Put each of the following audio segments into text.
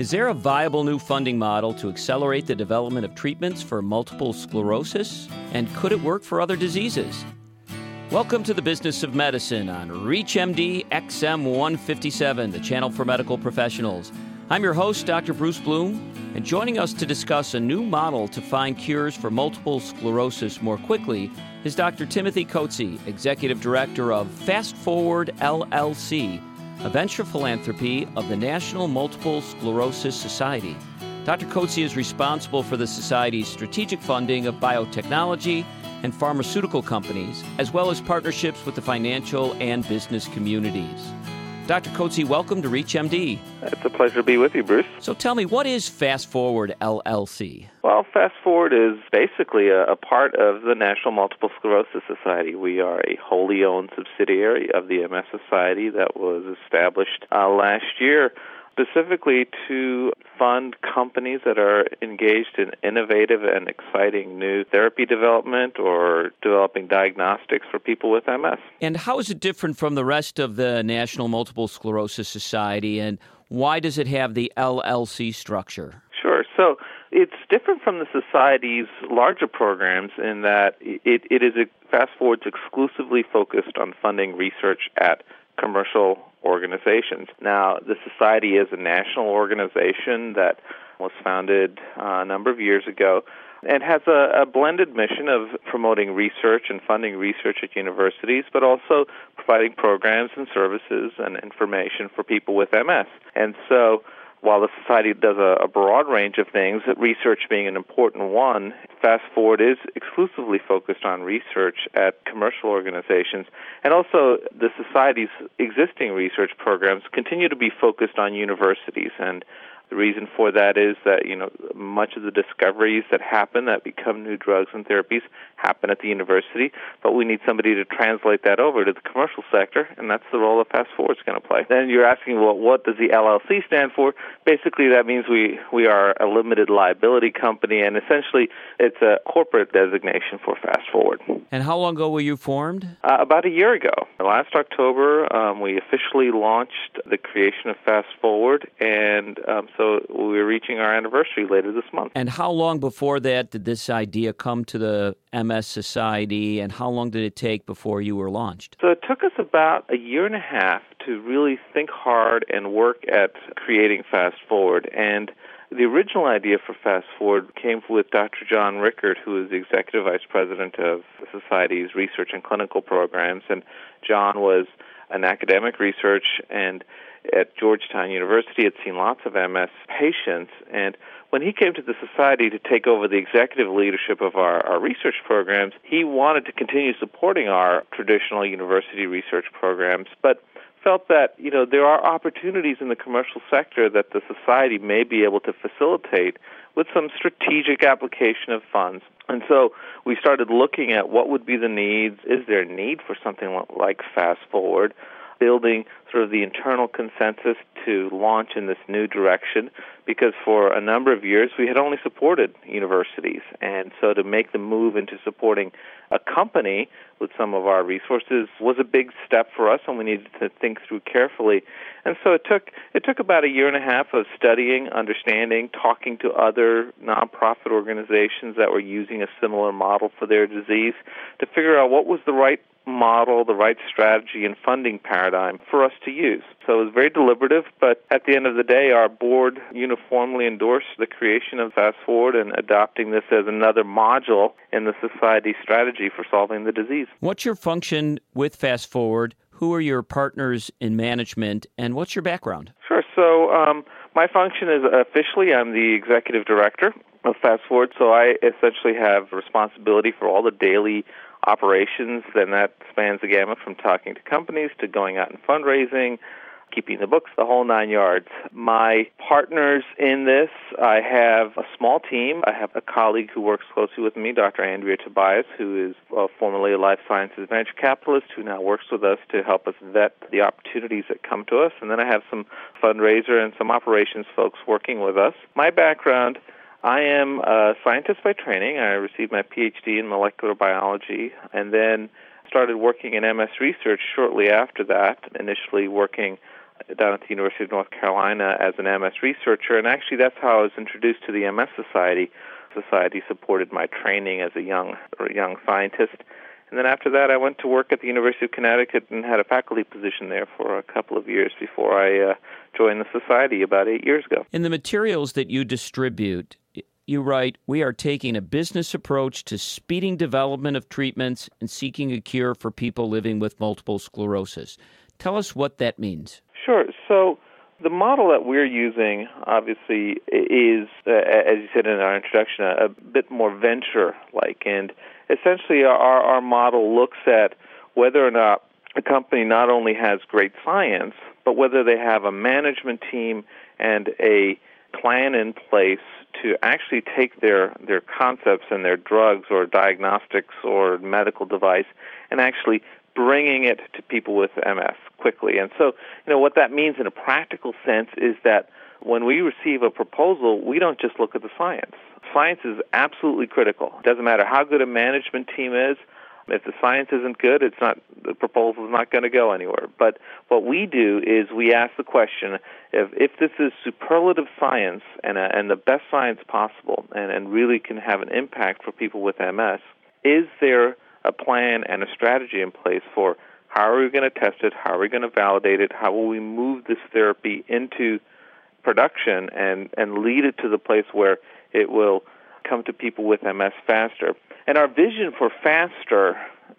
Is there a viable new funding model to accelerate the development of treatments for multiple sclerosis? And could it work for other diseases? Welcome to the Business of Medicine on ReachMD XM 157, the channel for medical professionals. I'm your host, Dr. Bruce Bloom, and joining us to discuss a new model to find cures for multiple sclerosis more quickly is Dr. Timothy Coetzee, Executive Director of Fast Forward LLC, a venture philanthropy of the National Multiple Sclerosis Society. Dr. Coetzee is responsible for the Society's strategic funding of biotechnology and pharmaceutical companies, as well as partnerships with the financial and business communities. Dr. Coetzee, welcome to ReachMD. It's a pleasure to be with you, Bruce. So tell me, what is Fast Forward LLC? Well, Fast Forward is basically a, a, part of the National Multiple Sclerosis Society. We are a wholly owned subsidiary of the MS Society that was established uh, last year specifically to fund companies that are engaged in innovative and exciting new therapy development or developing diagnostics for people with MS. And how is it different from the rest of the National Multiple Sclerosis Society, and why does it have the LLC structure? Sure. So it's different from the society's larger programs in that it, it is a, fast forward's exclusively focused on funding research at commercial organizations. Now, the Society is a national organization that was founded uh, a number of years ago and has a, a, blended mission of promoting research and funding research at universities, but also providing programs and services and information for people with MS. And so while the society does a, a, broad range of things, research being an important one, Fast Forward is exclusively focused on research at commercial organizations. And also, the society's existing research programs continue to be focused on universities. And the reason for that is that you know much of the discoveries that happen that become new drugs and therapies happen at the university, but we need somebody to translate that over to the commercial sector, and that's the role that Fast Forward is going to play. Then you're asking, well, what does the LLC stand for? Basically, that means we we are a limited liability company, and essentially, it's a corporate designation for Fast Forward. And how long ago were you formed? Uh, about a year ago. Last October, um, we officially launched the creation of Fast Forward, and um, so we're reaching our anniversary later this month. And how long before that did this idea come to the Society, and how long did it take before you were launched? So it took us about a year and a half to really think hard and work at creating Fast Forward. And the original idea for Fast Forward came with Dr. John Richert, who is the executive vice president of the Society's research and clinical programs. And John was an academic research and at Georgetown University had seen lots of MS patients. And when he came to the society to take over the executive leadership of our, our research programs, he wanted to continue supporting our traditional university research programs, but felt that you know there are opportunities in the commercial sector that the society may be able to facilitate with some strategic application of funds. And so we started looking at what would be the needs. Is there a need for something like Fast Forward? Building sort of the internal consensus to launch in this new direction because for a number of years we had only supported universities. And so to make the move into supporting a company with some of our resources was a big step for us and we needed to think through carefully. And so it took it took about a year and a half of studying, understanding, talking to other nonprofit organizations that were using a similar model for their disease to figure out what was the right model, the right strategy and funding paradigm for us to use. So it was very deliberative, but at the end of the day, our board uniformly endorsed the creation of Fast Forward and adopting this as another module in the society strategy for solving the disease. What's your function with Fast Forward? Who are your partners in management, and what's your background? Sure. So, um, my function is officially I'm the executive director of Fast Forward, so I essentially have responsibility for all the daily operations, then that spans the gamut from talking to companies to going out and fundraising, keeping the books, the whole nine yards. My partners in this, I have a small team. I have a colleague who works closely with me, Dr. Andrea Tobias, who is uh, formerly a life sciences venture capitalist who now works with us to help us vet the opportunities that come to us. And then I have some fundraiser and some operations folks working with us. My background I am a scientist by training. I received my PhD in molecular biology and then started working in MS research shortly after that, initially working down at the University of North Carolina as an MS researcher, and actually that's how I was introduced to the MS Society. Society supported my training as a young a young scientist. And then after that, I went to work at the University of Connecticut and had a faculty position there for a couple of years before I uh, joined the society about eight years ago. In the materials that you distribute, you write, We are taking a business approach to speeding development of treatments and seeking a cure for people living with multiple sclerosis. Tell us what that means. Sure. So, the model that we're using, obviously, is, uh, as you said in our introduction, a, a bit more venture like. And essentially, our, our model looks at whether or not a company not only has great science, but whether they have a management team and a plan in place to actually take their, their concepts and their drugs or diagnostics or medical device and actually bringing it to people with MS quickly. And so, you know, what that means in a practical sense is that when we receive a proposal, we don't just look at the science. Science is absolutely critical. It doesn't matter how good a management team is. If the science isn't good, it's not the proposal is not going to go anywhere. But what we do is we ask the question: if if this is superlative science and a, and the best science possible, and and really can have an impact for people with MS, is there a plan and a strategy in place for how are we going to test it? How are we going to validate it? How will we move this therapy into production and, and lead it to the place where it will come to people with MS faster? And our vision for faster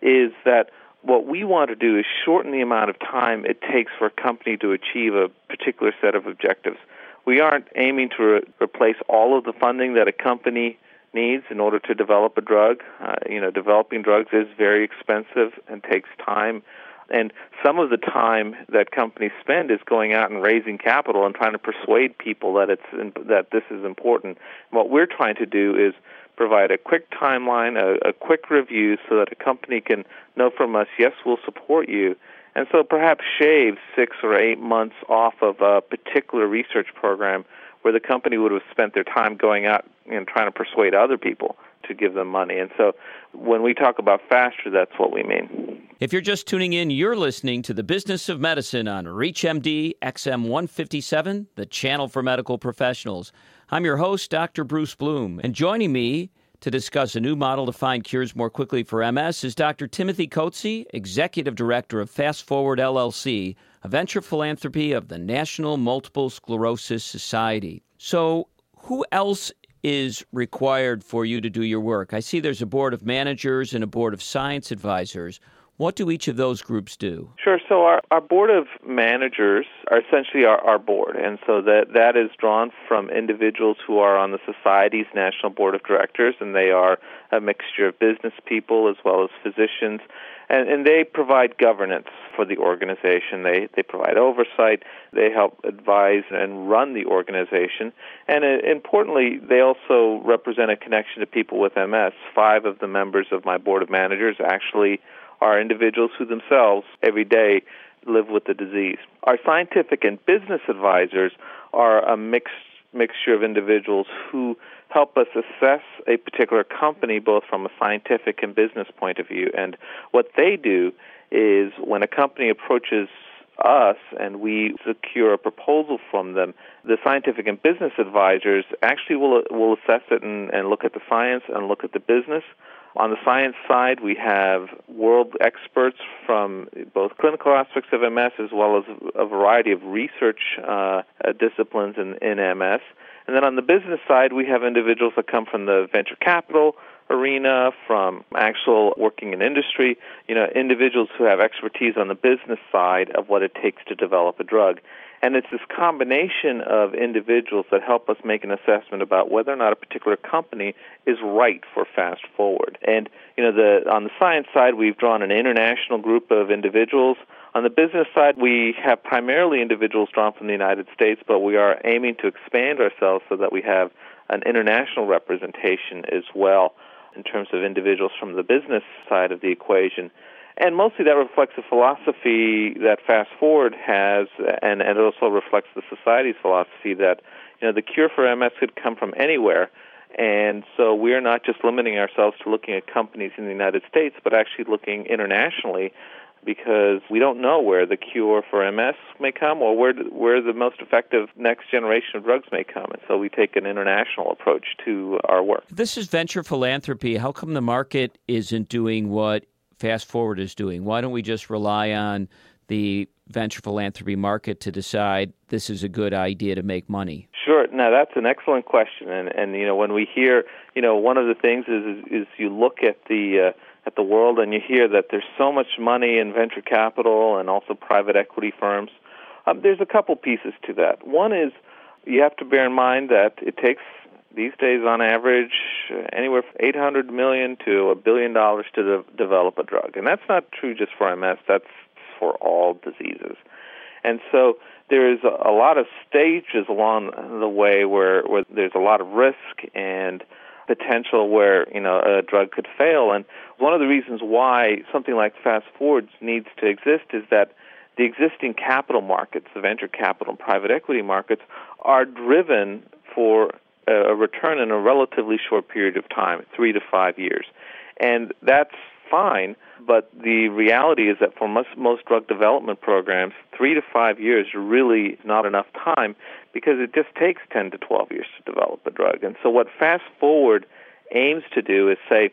is that what we want to do is shorten the amount of time it takes for a company to achieve a particular set of objectives. We aren't aiming to re- replace all of the funding that a company needs in order to develop a drug. Uh, you know, developing drugs is very expensive and takes time. And some of the time that companies spend is going out and raising capital and trying to persuade people that it's that this is important. What we're trying to do is provide a quick timeline, a, a quick review, so that a company can know from us, yes, we'll support you, and so perhaps shave six or eight months off of a particular research program where the company would have spent their time going out and trying to persuade other people to give them money. And so when we talk about faster, that's what we mean. If you're just tuning in, you're listening to the Business of Medicine on ReachMD XM 157, the channel for medical professionals. I'm your host, Dr. Bruce Bloom, and joining me to discuss a new model to find cures more quickly for MS is Dr. Timothy Coetzee, Executive Director of Fast Forward LLC, a venture philanthropy of the National Multiple Sclerosis Society. So, who else is required for you to do your work? I see there's a board of managers and a board of science advisors. What do each of those groups do? Sure. So our, our board of managers are essentially our, our board, and so that that is drawn from individuals who are on the society's national board of directors, and they are a mixture of business people as well as physicians, and, and they provide governance for the organization. They they provide oversight. They help advise and run the organization, and uh, importantly, they also represent a connection to people with MS. Five of the members of my board of managers actually are individuals who themselves every day live with the disease. Our scientific and business advisors are a mixed mixture of individuals who help us assess a particular company both from a scientific and business point of view. And what they do is when a company approaches us and we secure a proposal from them, the scientific and business advisors actually will will assess it and, and look at the science and look at the business on the science side, we have world experts from both clinical aspects of MS as well as a variety of research uh, disciplines in, in MS. And then on the business side, we have individuals that come from the venture capital arena, from actual working in industry, you know, individuals who have expertise on the business side of what it takes to develop a drug. And it's this combination of individuals that help us make an assessment about whether or not a particular company is right for fast forward. And you know, the on the science side, we've drawn an international group of individuals. On the business side, we have primarily individuals drawn from the United States, but we are aiming to expand ourselves so that we have an international representation as well in terms of individuals from the business side of the equation and mostly that reflects the philosophy that Fast Forward has, and, and it also reflects the society's philosophy that you know the cure for MS could come from anywhere, and so we're not just limiting ourselves to looking at companies in the United States, but actually looking internationally. because we don't know where the cure for MS may come or where where the most effective next generation of drugs may come. And so we take an international approach to our work. This is venture philanthropy. How come the market isn't doing what Fast Forward is doing? Why don't we just rely on the venture philanthropy market to decide this is a good idea to make money? Sure. Now that's an excellent question, and and you know when we hear, you know, one of the things is is, is you look at the uh, at the world and you hear that there's so much money in venture capital and also private equity firms. Um, there's a couple pieces to that. One is you have to bear in mind that it takes these days on average Uh, anywhere from 800 million to a billion dollars to de- develop a drug. And that's not true just for MS, that's for all diseases. And so there's a, a lot of stages along the way where, where there's a lot of risk and potential where you know a drug could fail. And one of the reasons why something like Fast Forwards needs to exist is that the existing capital markets, the venture capital and private equity markets, are driven for a return in a relatively short period of time, three to five years. And that's fine, but the reality is that for most, most drug development programs, three to five years is really not enough time because it just takes 10 to 12 years to develop a drug. And so what Fast Forward aims to do is say,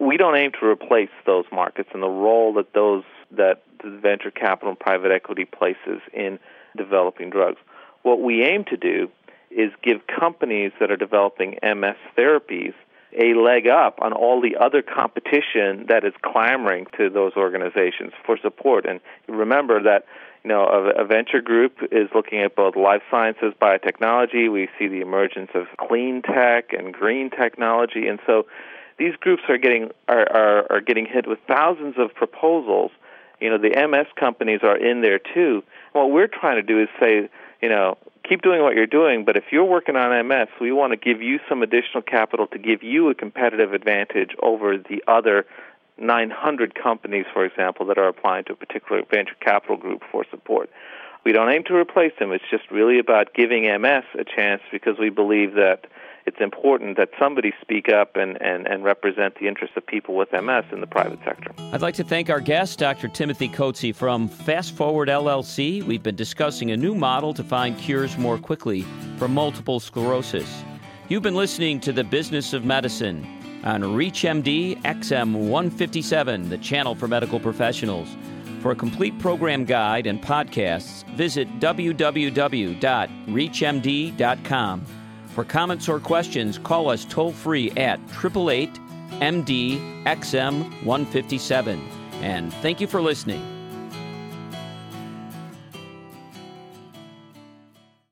we don't aim to replace those markets and the role that those that the venture capital and private equity places in developing drugs. What we aim to do is give companies that are developing MS therapies a leg up on all the other competition that is clamoring to those organizations for support. And remember that you know a, a venture group is looking at both life sciences, biotechnology. We see the emergence of clean tech and green technology, and so these groups are getting are, are, are getting hit with thousands of proposals. You know, the MS companies are in there too. What we're trying to do is say, you know, keep doing what you're doing, but if you're working on MS, we want to give you some additional capital to give you a competitive advantage over the other 900 companies, for example, that are applying to a particular venture capital group for support. We don't aim to replace them. It's just really about giving MS a chance because we believe that it's important that somebody speak up and, and, and represent the interests of people with MS in the private sector. I'd like to thank our guest, Dr. Timothy Coetzee from Fast Forward LLC. We've been discussing a new model to find cures more quickly for multiple sclerosis. You've been listening to The Business of Medicine on ReachMD XM 157, the channel for medical professionals. For a complete program guide and podcasts, visit www.reachmd.com. For comments or questions, call us toll free at 888 MD XM 157. And thank you for listening.